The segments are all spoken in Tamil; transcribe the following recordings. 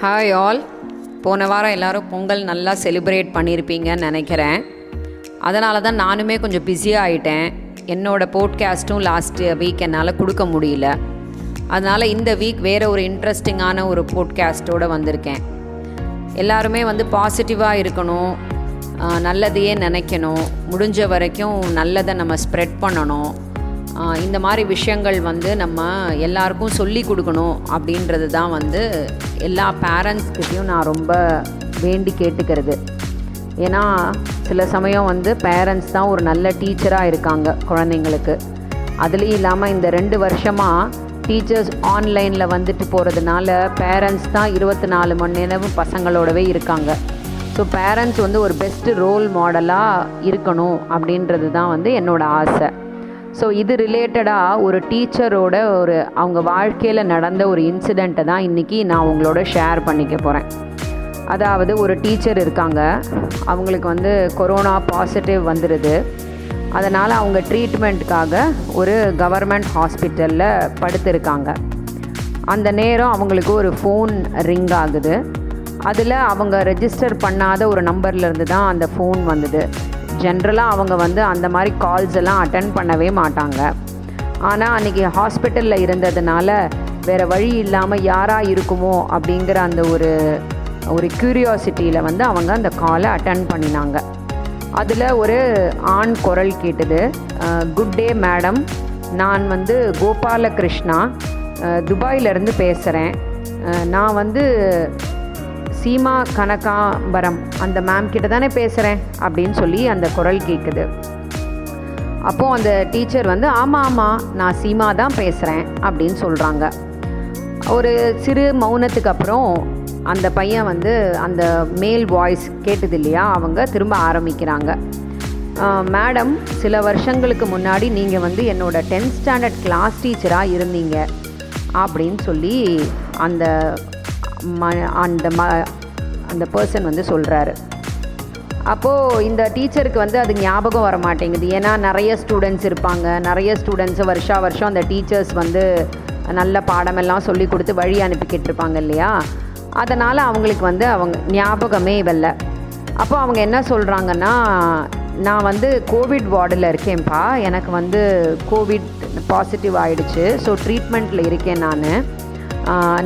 ஹாய் ஆல் போன வாரம் எல்லாரும் பொங்கல் நல்லா செலிப்ரேட் பண்ணியிருப்பீங்கன்னு நினைக்கிறேன். அதனால தான் நானுமே கொஞ்சம் பிஸியாக ஆகிட்டேன் என்னோடய போட்காஸ்ட்டும் லாஸ்ட் வீக் என்னால் கொடுக்க முடியல. அதனால் இந்த வீக் வேறு ஒரு இன்ட்ரெஸ்டிங்கான ஒரு போட்காஸ்ட்டோடு வந்திருக்கேன். எல்லாருமே வந்து பாசிட்டிவாக இருக்கணும். நல்லதையே நினைக்கணும். முடிஞ்ச வரைக்கும் நல்லதை நம்ம ஸ்ப்ரெட் பண்ணணும். இந்த மாதிரி விஷயங்கள் வந்து நம்ம எல்லாருக்கும் சொல்லி கொடுக்கணும் அப்படின்றது தான் வந்து எல்லா பேரண்ட்ஸ்கிட்டையும் நான் ரொம்ப வேண்டி கேட்டுக்கிறது. ஏன்னா சில சமயம் வந்து பேரண்ட்ஸ் தான் ஒரு நல்ல டீச்சராக இருக்காங்க குழந்தைங்களுக்கு. அதுலேயும் இல்லாமல் இந்த ரெண்டு வருஷமாக டீச்சர்ஸ் ஆன்லைனில் வந்துட்டு போகிறதுனால பேரண்ட்ஸ் தான் இருபத்தி நாலு மணி நேரமும் பசங்களோடவே இருக்காங்க. ஸோ பேரண்ட்ஸ் வந்து ஒரு பெஸ்ட்டு ரோல் மாடலாக இருக்கணும் அப்படின்றது தான் வந்து என்னோடய ஆசை. ஸோ இது ரிலேட்டடாக ஒரு டீச்சரோட ஒரு அவங்க வாழ்க்கையில் நடந்த ஒரு இன்சிடெண்ட்டை தான் இன்றைக்கி நான் உங்களோட ஷேர் பண்ணிக்க போகிறேன் அதாவது ஒரு டீச்சர் இருக்காங்க. அவங்களுக்கு வந்து கொரோனா பாசிட்டிவ் வந்துடுது அதனால் அவங்க ட்ரீட்மெண்ட்டுக்காக ஒரு கவர்மெண்ட் ஹாஸ்பிட்டலில் படுத்திருக்காங்க. அந்த நேரம் அவங்களுக்கு ஒரு ஃபோன் ரிங் ஆகுது. அதில் அவங்க ரெஜிஸ்டர் பண்ணாத ஒரு நம்பர்லேருந்து தான் அந்த ஃபோன் வந்தது. ஜென்ரலாக அவங்க வந்து அந்த மாதிரி கால்ஸ் எல்லாம் அட்டன் பண்ணவே மாட்டாங்க. ஆனால் அன்றைக்கி ஹாஸ்பிட்டலில் இருந்ததுனால வேறு வழி இல்லாமல் யாராக இருக்குமோ அப்படிங்கிற அந்த ஒரு ஒரு க்யூரியாசிட்டியில் வந்து அவங்க அந்த காலை அட்டன் பண்ணினாங்க. அதில் ஒரு ஆண் குரல் கேட்டது குட் டே மேடம் நான் வந்து கோபாலகிருஷ்ணா. துபாயிலேருந்து துபாயிலிருந்து பேசுகிறேன் நான் வந்து சீமா கனகாம்பரம். அந்த மேம் கிட்ட தானே பேசுகிறேன் அப்படின்னு சொல்லி அந்த குரல் கேட்குது அப்போது அந்த டீச்சர் வந்து ஆமாம் ஆமாம் நான் சீமா தான் பேசுகிறேன் அப்படின்னு சொல்கிறாங்க ஒரு சிறு மௌனத்துக்கு அப்புறம் அந்த பையன் வந்து அந்த மேல் வாய்ஸ் கேட்டது இல்லையா? அவங்க திரும்ப ஆரம்பிக்கிறாங்க. மேடம் சில வருஷங்களுக்கு முன்னாடி நீங்கள் வந்து என்னோட டென்த் ஸ்டாண்டர்ட் கிளாஸ் டீச்சராக இருந்தீங்க அப்படின்னு சொல்லி அந்த ம அந்த ம அந்த பர்சன் வந்து சொல்கிறாரு அப்போது இந்த டீச்சருக்கு வந்து அது ஞாபகம் வர மாட்டேங்குது ஏன்னா நிறைய ஸ்டூடெண்ட்ஸ் இருப்பாங்க. நிறைய ஸ்டூடெண்ட்ஸு வருஷா வருஷம் அந்த டீச்சர்ஸ் வந்து நல்ல பாடமெல்லாம் சொல்லி கொடுத்து வழி அனுப்பிக்கிட்டு இருப்பாங்க இல்லையா? அதனால் அவங்களுக்கு வந்து அவங்க ஞாபகமே இல்லை அப்போ அவங்க என்ன சொல்கிறாங்கன்னா நான் வந்து கோவிட் வார்டில் இருக்கேன்ப்பா. எனக்கு வந்து கோவிட் பாசிட்டிவ் ஆகிடுச்சு ஸோ ட்ரீட்மெண்ட்டில் இருக்கேன் நான்.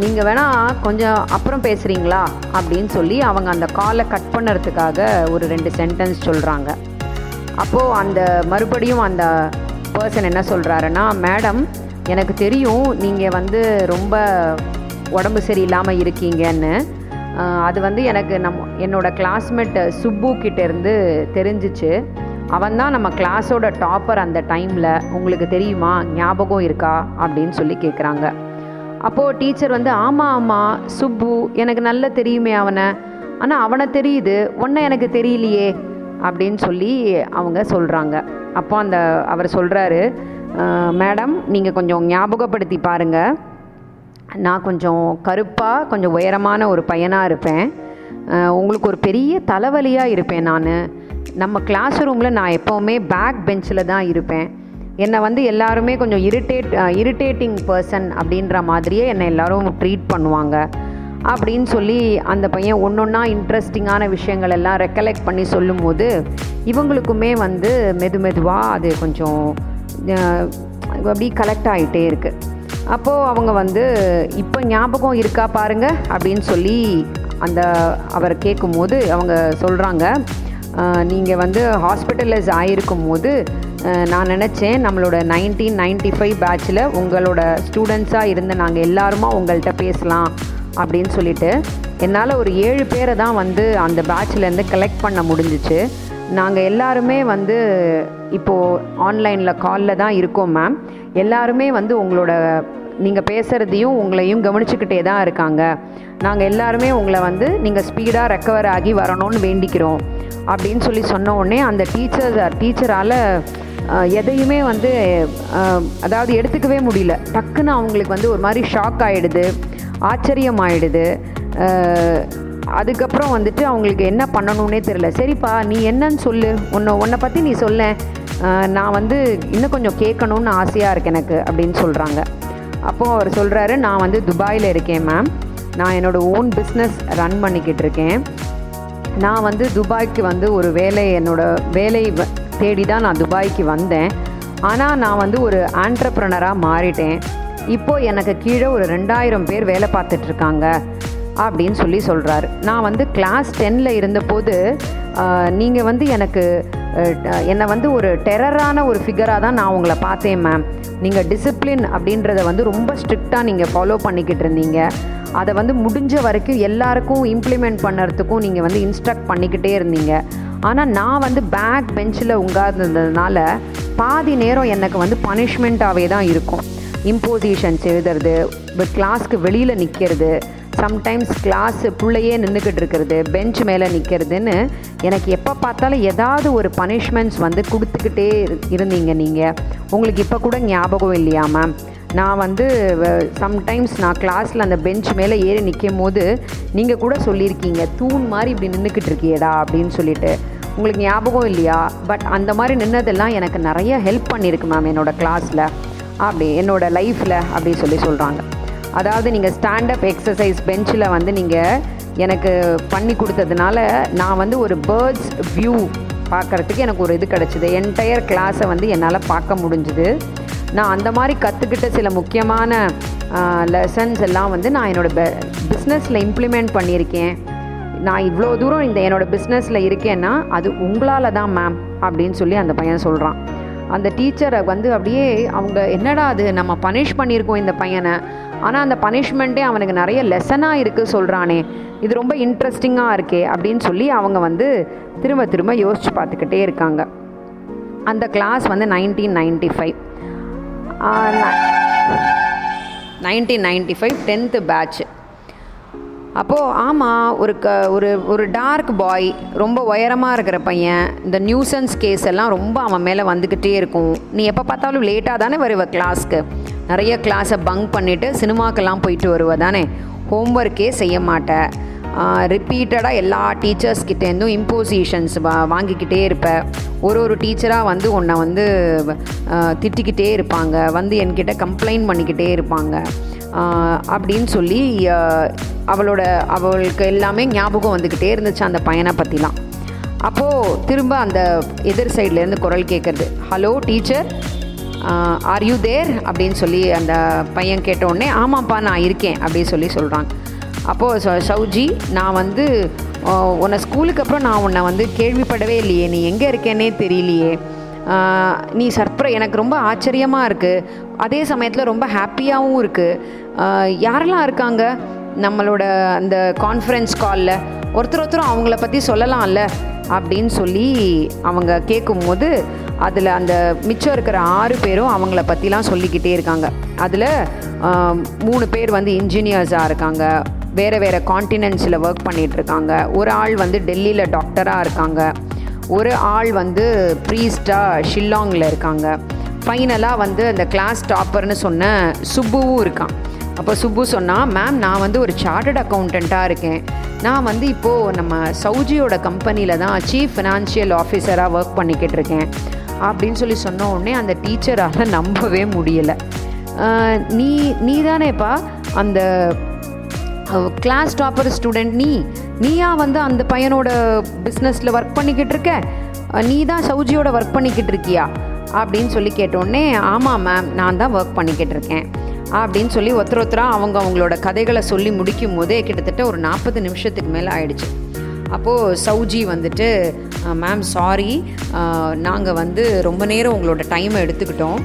நீங்கள் வேணால் கொஞ்சம் அப்புறம் பேசுகிறீங்களா அப்படின்னு சொல்லி அவங்க அந்த காலை கட் பண்ணுறதுக்காக ஒரு ரெண்டு சென்டென்ஸ் சொல்கிறாங்க அப்போது அந்த மறுபடியும் அந்த பர்சன் என்ன சொல்கிறாருன்னா மேடம் எனக்கு தெரியும் நீங்கள் வந்து ரொம்ப உடம்பு சரியில்லாமல் இருக்கீங்கன்னு. அது வந்து எனக்கு நம் என்னோடய கிளாஸ்மேட் சுப்பு கிட்டேருந்து தெரிஞ்சிச்சு. அவன் தான் நம்ம கிளாஸோட டாப்பர் அந்த டைமில் உங்களுக்கு தெரியுமா? ஞாபகம் இருக்கா? அப்படின்னு சொல்லி கேட்குறாங்க அப்போது டீச்சர் வந்து ஆமாம் ஆமாம் சுப்பு எனக்கு நல்லா தெரியுமே அவனை. ஆனால் அவனை தெரியுது ஒன்றை எனக்கு தெரியலையே அப்படின்னு சொல்லி அவங்க சொல்கிறாங்க அப்போ அந்த அவர் சொல்கிறாரு மேடம் நீங்கள் கொஞ்சம் ஞாபகப்படுத்தி பாருங்கள் நான் கொஞ்சம் கருப்பாக கொஞ்சம் உயரமான ஒரு பையனாக இருப்பேன். உங்களுக்கு ஒரு பெரிய தலைவலியாக இருப்பேன் நான். நம்ம கிளாஸ் ரூமில் நான் எப்போவுமே பேக் பெஞ்சில் தான் இருப்பேன். என்னை வந்து எல்லாருமே கொஞ்சம் இரிட்டேட் இரிட்டேட்டிங் பர்சன் அப்படின்ற மாதிரியே என்னை எல்லாரும் ட்ரீட் பண்ணுவாங்க. அப்படின்னு சொல்லி அந்த பையன் ஒன்று ஒன்றா இன்ட்ரெஸ்டிங்கான விஷயங்கள் எல்லாம் ரெக்கலெக்ட் பண்ணி சொல்லும்போது இவங்களுக்குமே வந்து மெது மெதுவாக அது கொஞ்சம் அப்படி கலெக்ட் ஆகிட்டே இருக்குது அப்போது அவங்க வந்து இப்போ ஞாபகம் இருக்கா பாருங்க அப்படின்னு சொல்லி அந்த அவர் கேட்கும்போது அவங்க சொல்கிறாங்க நீங்கள் வந்து ஹாஸ்பிட்டலைஸ் ஆகிருக்கும் போது நான் நினச்சேன் நம்மளோட நைன்டீன் நைன்டி ஃபைவ் பேட்சில் உங்களோட ஸ்டூடெண்ட்ஸாக இருந்து நாங்கள் எல்லாருமா உங்கள்கிட்ட பேசலாம் அப்படின்னு சொல்லிட்டு என்னால் ஒரு ஏழு பேரை தான் வந்து அந்த பேட்ச்லேருந்து கலெக்ட் பண்ண முடிஞ்சிச்சு. நாங்கள் எல்லாருமே வந்து இப்போது ஆன்லைனில் காலில் தான் இருக்கோம் மேம் எல்லாருமே வந்து உங்களோட நீங்கள் பேசுகிறதையும் உங்களையும் கவனிச்சுக்கிட்டே தான் இருக்காங்க. நாங்கள் எல்லாருமே உங்களை வந்து நீங்கள் ஸ்பீடாக ரெக்கவர் ஆகி வரணும்னு வேண்டிக்கிறோம் அப்படின்னு சொல்லி சொன்ன உடனே அந்த டீச்சர் டீச்சரால் எதையுமே வந்து அதாவது எடுத்துக்கவே முடியல. டக்குன்னு அவங்களுக்கு வந்து ஒரு மாதிரி ஷாக் ஆகிடுது ஆச்சரியம் ஆகிடுது அதுக்கப்புறம் வந்துட்டு அவங்களுக்கு என்ன பண்ணணும்னே தெரில சரிப்பா நீ என்னன்னு சொல்லு. உன்னை உன்னை பற்றி நீ சொல்ல. நான் வந்து இன்னும் கொஞ்சம் கேட்கணும்னு ஆசையாக இருக்கு எனக்கு அப்படின்னு சொல்கிறாங்க அப்போது அவர் சொல்கிறாரு நான் வந்து துபாயில் இருக்கேன் மேம் நான் என்னோடய ஓன் பிஸ்னஸ் ரன் பண்ணிக்கிட்டு இருக்கேன். நான் வந்து துபாய்க்கு வந்து ஒரு வேலை என்னோட வேலை வ- தேடி தான் நான் துபாய்க்கு வந்தேன். ஆனால் நான் வந்து ஒரு ஆண்டர்ப்ரனராக மாறிட்டேன். இப்போது எனக்கு கீழே ஒரு ரெண்டாயிரம் பேர் வேலை பார்த்துட்ருக்காங்க அப்படின்னு சொல்லி சொல்கிறாரு நான் வந்து கிளாஸ் டென்னில் இருந்தபோது நீங்கள் வந்து எனக்கு என்னை வந்து ஒரு டெரரான ஒரு ஃபிகராக தான் நான் உங்களை பார்த்தேன் மேம் நீங்கள் டிசிப்ளின் அப்படின்றத வந்து ரொம்ப ஸ்ட்ரிக்டாக நீங்கள் ஃபாலோ பண்ணிக்கிட்டு இருந்தீங்க. அதை வந்து முடிஞ்ச வரைக்கும் எல்லாருக்கும் இம்ப்ளிமெண்ட் பண்ணுறதுக்கும் நீங்கள் வந்து இன்ஸ்ட்ரக்ட் பண்ணிக்கிட்டே இருந்தீங்க. ஆனால் நான் வந்து பேக் பெஞ்சில் உட்கார்ந்ததுனால பாதி நேரம் எனக்கு வந்து பனிஷ்மெண்ட்டாகவே தான் இருக்கும். இம்போசிஷன்ஸ் எழுதுறது கிளாஸ்க்கு வெளியில் நிற்கிறது சம்டைம்ஸ் கிளாஸ் பிள்ளையே நின்றுக்கிட்டு இருக்கிறது பெஞ்ச் மேலே நிற்கிறதுன்னு எனக்கு எப்போ பார்த்தாலும் ஏதாவது ஒரு பனிஷ்மெண்ட்ஸ் வந்து கொடுத்துக்கிட்டே இரு- இருந்தீங்க நீங்கள் உங்களுக்கு இப்போ கூட ஞாபகம் இல்லையா மேம் நான் வந்து சம்டைம்ஸ் நான் கிளாஸில் அந்த பெஞ்ச் மேலே ஏறி நிற்கும் போது நீங்கள் கூட சொல்லியிருக்கீங்க தூண் மாதிரி இப்படி நின்றுக்கிட்டு இருக்கியேடா அப்படின்னு சொல்லிட்டு. உங்களுக்கு ஞாபகம் இல்லையா? பட் அந்த மாதிரி நின்னதெல்லாம் எனக்கு நிறைய ஹெல்ப் பண்ணியிருக்கு மேம் என்னோட கிளாஸில் அப்படி என்னோடய லைஃப்பில் அப்படி சொல்லி சொல்கிறாங்க அதாவது நீங்கள் ஸ்டாண்டப் எக்ஸசைஸ் பெஞ்சில் வந்து நீங்கள் எனக்கு பண்ணி கொடுத்ததுனால நான் வந்து ஒரு பேர்ட்ஸ் வியூ பார்க்குறதுக்கு எனக்கு ஒரு இது கிடச்சிது. என்டையர் கிளாஸை வந்து என்னால் பார்க்க முடிஞ்சுது. நான் அந்த மாதிரி கற்றுக்கிட்ட சில முக்கியமான லெசன்ஸ் எல்லாம் வந்து நான் என்னோடய பிஸ்னஸில் இம்ப்ளிமெண்ட் பண்ணியிருக்கேன். நான் இவ்வளோ தூரம் இந்த என்னோடய பிஸ்னஸில் இருக்கேன்னா அது உங்களால் தான் மேம் அப்படின்னு சொல்லி அந்த பையன் சொல்கிறான் அந்த டீச்சரை வந்து அப்படியே அவங்க என்னடா அது நம்ம பனிஷ் பண்ணியிருக்கோம் இந்த பையனை. ஆனால் அந்த பனிஷ்மெண்ட்டே அவனுக்கு நிறைய லெசனாக இருக்குது சொல்கிறானே இது ரொம்ப இன்ட்ரெஸ்டிங்காக இருக்கே அப்படின்னு சொல்லி அவங்க வந்து திரும்ப திரும்ப யோசித்து பார்த்துக்கிட்டே இருக்காங்க. அந்த கிளாஸ் வந்து nineteen ninety five nineteen ninety five tenth batch அப்போது ஆமாம் ஒரு க ஒரு ஒரு டார்க் பாய் ரொம்ப உயரமாக இருக்கிற பையன் இந்த நியூசன்ஸ் கேஸ் எல்லாம் ரொம்ப அவன் மேலே வந்துக்கிட்டே இருக்கும். நீ எப்போ பார்த்தாலும் லேட்டாக தானே வருவ கிளாஸ்க்கு நிறைய கிளாஸை பங்க் பண்ணிவிட்டு சினிமாக்கெல்லாம் போயிட்டு வருவ தானே. ஹோம்ஒர்க்கே செய்ய மாட்டேன் ரிப்பீட்டடாக எல்லா டீச்சர்ஸ்கிட்டேருந்தும் இம்போசிஷன்ஸ் வா வாங்கிக்கிட்டே இருப்பேன் ஒரு ஒரு டீச்சராக வந்து உன்னை வந்து திட்டிக்கிட்டே இருப்பாங்க. வந்து என்கிட்ட கம்ப்ளைண்ட் பண்ணிக்கிட்டே இருப்பாங்க. அப்படின்னு சொல்லி அவளோட அவளுக்கு எல்லாமே ஞாபகம் வந்துக்கிட்டே இருந்துச்சு அந்த பையனை பற்றிலாம் அப்போது திரும்ப அந்த எதிர் சைட்லேருந்து குரல் கேட்குறது hello teacher are you there அப்படின்னு சொல்லி அந்த பையன் கேட்ட உடனே ஆமாப்பா நான் இருக்கேன். அப்படின்னு சொல்லி சொல்கிறாங்க அப்போது ச சௌஜி நான் வந்து உன்னை ஸ்கூலுக்கு அப்புறம் நான் உன்னை வந்து கேள்விப்படவே இல்லையே. நீ எங்கே இருக்கேன்னே தெரியலையே. நீ சர்ப்ரை எனக்கு ரொம்ப ஆச்சரியமாக இருக்குது அதே சமயத்தில் ரொம்ப ஹாப்பியாகவும் இருக்குது யாரெல்லாம் இருக்காங்க? நம்மளோட அந்த கான்ஃபரன்ஸ் காலில் ஒருத்தர் ஒருத்தரும் அவங்கள பற்றி சொல்லலாம்ல அப்படின்னு சொல்லி அவங்க கேட்கும்போது அதில் அந்த மிச்சம் இருக்கிற ஆறு பேரும் அவங்கள பற்றிலாம் சொல்லிக்கிட்டே இருக்காங்க. அதில் மூணு பேர் வந்து இன்ஜினியர்ஸாக இருக்காங்க. வேறு வேறு காண்டினென்ட்ஸில் ஒர்க் பண்ணிகிட்ருக்காங்க இருக்காங்க ஒரு ஆள் வந்து டெல்லியில் டாக்டராக இருக்காங்க. ஒரு ஆள் வந்து ப்ரீஸ்டாக ஷில்லாங்கில் இருக்காங்க. ஃபைனலாக வந்து அந்த கிளாஸ் டாப்பர்னு சொன்ன சுப்புவும் இருக்கான். அப்போ சுப்பு சொன்னால் மேம் நான் வந்து ஒரு சார்ட்டட் அக்கௌண்டண்ட்டாக இருக்கேன். நான் வந்து இப்போது நம்ம சௌஜியோட கம்பெனியில் தான் சீஃப் ஃபினான்ஷியல் ஆஃபீஸராக ஒர்க் பண்ணிக்கிட்டு இருக்கேன். அப்படின்னு சொல்லி சொன்ன உடனே அந்த டீச்சரால் நம்பவே முடியலை. நீ நீ தானேப்பா அந்த கிளாஸ் டாப்பர் ஸ்டூடெண்ட் நீ. நீயா வந்து அந்த பையனோட பிஸ்னஸில் ஒர்க் பண்ணிக்கிட்டு இருக்க? நீ தான் சௌஜியோட ஒர்க் பண்ணிக்கிட்டு இருக்கியா? அப்படின்னு சொல்லி கேட்டோடனே ஆமாம் மேம் நான் தான் ஒர்க் பண்ணிக்கிட்டு இருக்கேன். அப்படின்னு சொல்லி ஒருத்தர் ஒருத்தராக அவங்க அவங்களோட கதைகளை சொல்லி முடிக்கும் போதே கிட்டத்தட்ட ஒரு நாற்பது நிமிஷத்துக்கு மேலே ஆயிடுச்சு. அப்போது சௌஜி வந்துட்டு மேம் சாரி நாங்கள் வந்து ரொம்ப நேரம் உங்களோட டைமை எடுத்துக்கிட்டோம்.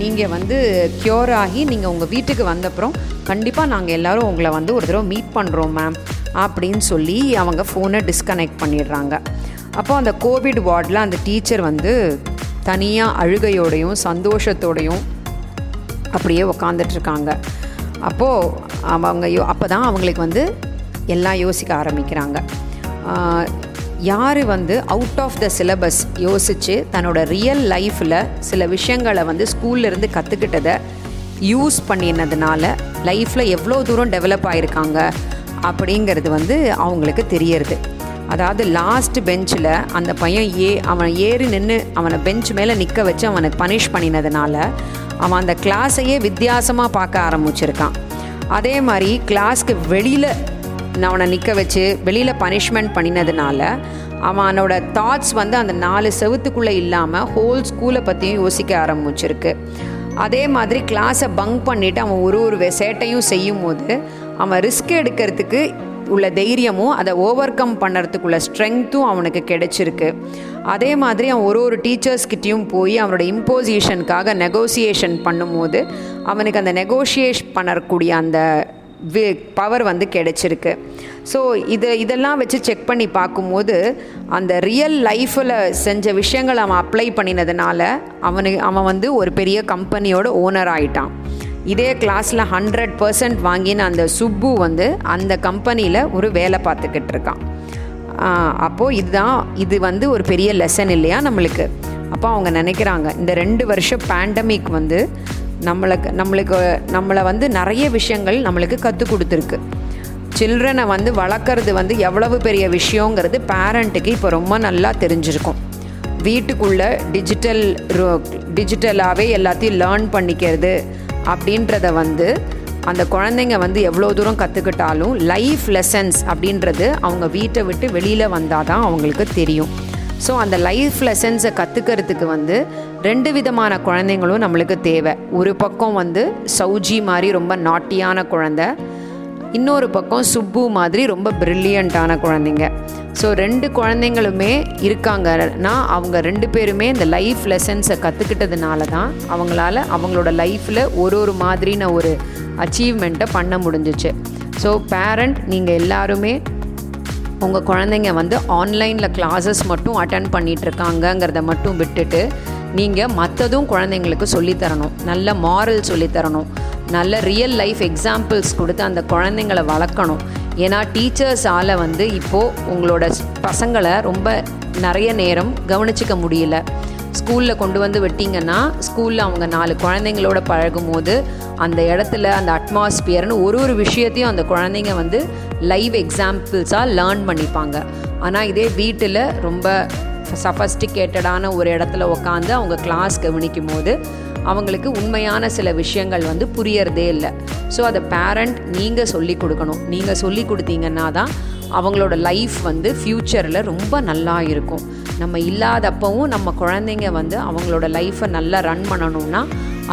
நீங்கள் வந்து க்யூர் ஆகி நீங்கள் உங்கள் வீட்டுக்கு வந்தப்புறம் கண்டிப்பாக நாங்கள் எல்லோரும் உங்களை வந்து ஒரு தடவை மீட் பண்ணுறோம் மேம் அப்படின்னு சொல்லி அவங்க ஃபோனை டிஸ்கனெக்ட் பண்ணிடுறாங்க. அப்போ அந்த கோவிட் வார்டில் அந்த டீச்சர் வந்து தனியாக அழுகையோடையும் சந்தோஷத்தோடையும் அப்படியே உக்காந்துட்ருக்காங்க. அப்போது அவங்க யோ அப்போ தான் அவங்களுக்கு வந்து எல்லாம் யோசிக்க ஆரம்பிக்கிறாங்க. யார் வந்து அவுட் ஆஃப் த சிலபஸ் யோசித்து தன்னோட ரியல் லைஃப்பில் சில விஷயங்களை வந்து ஸ்கூல்லேருந்து கற்றுக்கிட்டதை யூஸ் பண்ணினதுனால லைஃப்பில் எவ்வளோ தூரம் டெவலப் ஆகிருக்காங்க அப்படிங்கிறது வந்து அவங்களுக்கு தெரியறது. அதாவது லாஸ்ட் பெஞ்சில் அந்த பையன் ஏ அவன் ஏறி நின்று அவனை பெஞ்ச் மேலே நிற்க வச்சு அவனுக்கு பனிஷ் பண்ணினதுனால அவன் அந்த கிளாஸையே வித்தியாசமாக பார்க்க ஆரம்பிச்சிருக்கான். அதே மாதிரி கிளாஸ்க்கு வெளியில் அவனை நிற்க வச்சு வெளியில் பனிஷ்மெண்ட் பண்ணினதுனால அவனோட தாட்ஸ் வந்து அந்த நாலு செவுத்துக்குள்ளே இல்லாமல் ஹோல் ஸ்கூலை பற்றியும் யோசிக்க ஆரம்பிச்சிருக்கு. அதே மாதிரி கிளாஸை பங்க் பண்ணிவிட்டு அவன் ஒரு ஒரு சேட்டையும் செய்யும் போது அவன் ரிஸ்க் எடுக்கிறதுக்கு உள்ள தைரியமும் அதை ஓவர் கம் பண்ணுறதுக்குள்ள ஸ்ட்ரென்த்தும் அவனுக்கு கிடைச்சிருக்கு. அதே மாதிரி அவன் ஒரு ஒரு டீச்சர்ஸ்கிட்டையும் போய் அவனோட இம்போசிஷனுக்காக நெகோசியேஷன் பண்ணும்போது அவனுக்கு அந்த நெகோஷியேஷ் பண்ணக்கூடிய அந்த பவர் வந்து கிடைச்சிருக்கு. ஸோ இது இதெல்லாம் வச்சு செக் பண்ணி பார்க்கும்போது அந்த ரியல் லைஃப்பில் செஞ்ச விஷயங்களை அவன் அப்ளை பண்ணினதுனால அவனுக்கு அவன் வந்து ஒரு பெரிய கம்பெனியோட ஓனர் ஆகிட்டான் இதே கிளாஸில் ஹண்ட்ரட் பர்சன்ட் வாங்கின அந்த சுப்பு வந்து அந்த கம்பெனியில் ஒரு வேலை பார்த்துக்கிட்டு இருக்கான். அப்போது இதுதான் இது வந்து ஒரு பெரிய லெசன் இல்லையா நம்மளுக்கு? அப்போ அவங்க நினைக்கிறாங்க இந்த ரெண்டு வருஷம் பேண்டமிக் வந்து நம்மளுக்கு நம்மளுக்கு நம்மளை வந்து நிறைய விஷயங்கள் நம்மளுக்கு கற்றுக் கொடுத்துருக்கு. சில்ட்ரனை வந்து வளர்க்குறது வந்து எவ்வளவு பெரிய விஷயங்கிறது பேரண்ட்டுக்கு இப்போ ரொம்ப நல்லா தெரிஞ்சிருக்கும். வீட்டுக்குள்ளே டிஜிட்டல் டிஜிட்டலாகவே எல்லாத்தையும் லேர்ன் பண்ணிக்கிறது அப்படின்றத வந்து அந்த குழந்தைங்க வந்து எவ்வளோ தூரம் கற்றுக்கிட்டாலும் லைஃப் லெசன்ஸ் அப்படின்றது அவங்க வீட்டை விட்டு வெளியில் வந்தால் தான் அவங்களுக்கு தெரியும். ஸோ அந்த லைஃப் லெசன்ஸை கற்றுக்கிறதுக்கு வந்து ரெண்டு விதமான குழந்தைங்களும் நம்மளுக்கு தேவை. ஒரு பக்கம் வந்து சௌஜி மாதிரி ரொம்ப நாட்டியான குழந்த. இன்னொரு பக்கம் சுப்பு மாதிரி ரொம்ப ப்ரில்லியண்ட்டான குழந்தைங்க. ஸோ ரெண்டு குழந்தைங்களுமே இருக்காங்கன்னா அவங்க ரெண்டு பேருமே இந்த லைஃப் லெசன்ஸை கற்றுக்கிட்டதுனால தான் அவங்களால அவங்களோட லைஃப்பில் ஒரு ஒரு மாதிரின ஒரு அச்சீவ்மெண்ட்டை பண்ண முடிஞ்சிச்சு. ஸோ பேரண்ட் நீங்கள் எல்லாருமே உங்கள் குழந்தைங்க வந்து ஆன்லைனில் கிளாஸஸ் மட்டும் அட்டன் பண்ணிகிட்ருக்காங்கங்கிறத மட்டும் விட்டுட்டு நீங்கள் மற்றதும் குழந்தைங்களுக்கு சொல்லித்தரணும். நல்ல மாரல் சொல்லித்தரணும். நல்ல ரியல் லைஃப் எக்ஸாம்பிள்ஸ் கொடுத்து அந்த குழந்தைங்கள வளர்க்கணும். ஏன்னா டீச்சர்ஸால் வந்து இப்போது உங்களோட பசங்களை ரொம்ப நிறைய நேரம் கவனிச்சிக்க முடியல. ஸ்கூலில் கொண்டு வந்து விட்டிங்கன்னா ஸ்கூலில் அவங்க நாலு குழந்தைங்களோட பழகும் போது அந்த இடத்துல அந்த அட்மாஸ்பியர்னு ஒரு ஒரு விஷயத்தையும் அந்த குழந்தைங்க வந்து லைவ் எக்ஸாம்பிள்ஸாக லேர்ன் பண்ணிப்பாங்க. ஆனால் இதே வீட்டில் ரொம்ப சஃபஸ்டிகேட்டடான ஒரு இடத்துல உட்காந்து அவங்க கிளாஸ் கவனிக்கும் போது அவங்களுக்கு உண்மையான சில விஷயங்கள் வந்து புரியறதே இல்லை. ஸோ அதை பேரண்ட் நீங்கள் சொல்லி கொடுக்கணும். நீங்கள் சொல்லி கொடுத்தீங்கன்னா தான் அவங்களோட லைஃப் வந்து ஃப்யூச்சரில் ரொம்ப நல்லா இருக்கும். நம்ம இல்லாதப்பவும் நம்ம குழந்தைங்க வந்து அவங்களோட லைஃப்பை நல்லா ரன் பண்ணணும்னா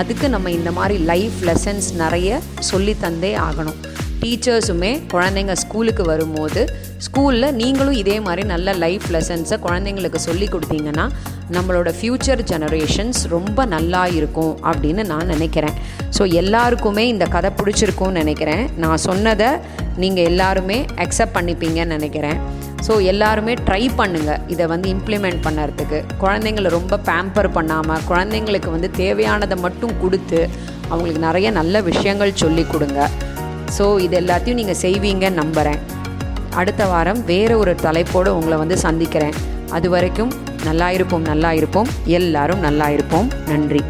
அதுக்கு நம்ம இந்த மாதிரி லைஃப் லெசன்ஸ் நிறைய சொல்லி தந்தே ஆகணும். டீச்சர்ஸுமே குழந்தைங்க ஸ்கூலுக்கு வரும்போது ஸ்கூலில் நீங்களும் இதே மாதிரி நல்ல லைஃப் லெசன்ஸை குழந்தைங்களுக்கு சொல்லி கொடுத்தீங்கன்னா நம்மளோட ஃப்யூச்சர் ஜெனரேஷன்ஸ் ரொம்ப நல்லா இருக்கும் அப்படின்னு நான் நினைக்கிறேன். ஸோ எல்லாருக்குமே இந்த கதை பிடிச்சிருக்கும்னு நினைக்கிறேன். நான் சொன்னதை நீங்கள் எல்லாருமே அக்செப்ட் பண்ணிப்பீங்கன்னு நினைக்கிறேன். ஸோ எல்லாருமே ட்ரை பண்ணுங்கள் இதை வந்து இம்ப்ளிமெண்ட் பண்ணுறதுக்கு. குழந்தைங்கள ரொம்ப பேம்பர் பண்ணாமல் குழந்தைங்களுக்கு வந்து தேவையானதை மட்டும் கொடுத்து அவங்களுக்கு நிறைய நல்ல விஷயங்கள் சொல்லி கொடுங்க. ஸோ இது எல்லாத்தையும் நீங்கள் செய்வீங்கன்னு நம்புகிறேன் அடுத்த வாரம் வேறு ஒரு தலைப்போடு உங்களை வந்து சந்திக்கிறேன். அது வரைக்கும் நல்லா இருப்போம் நல்லா இருப்போம். எல்லாரும் நல்லா இருப்போம். நன்றி.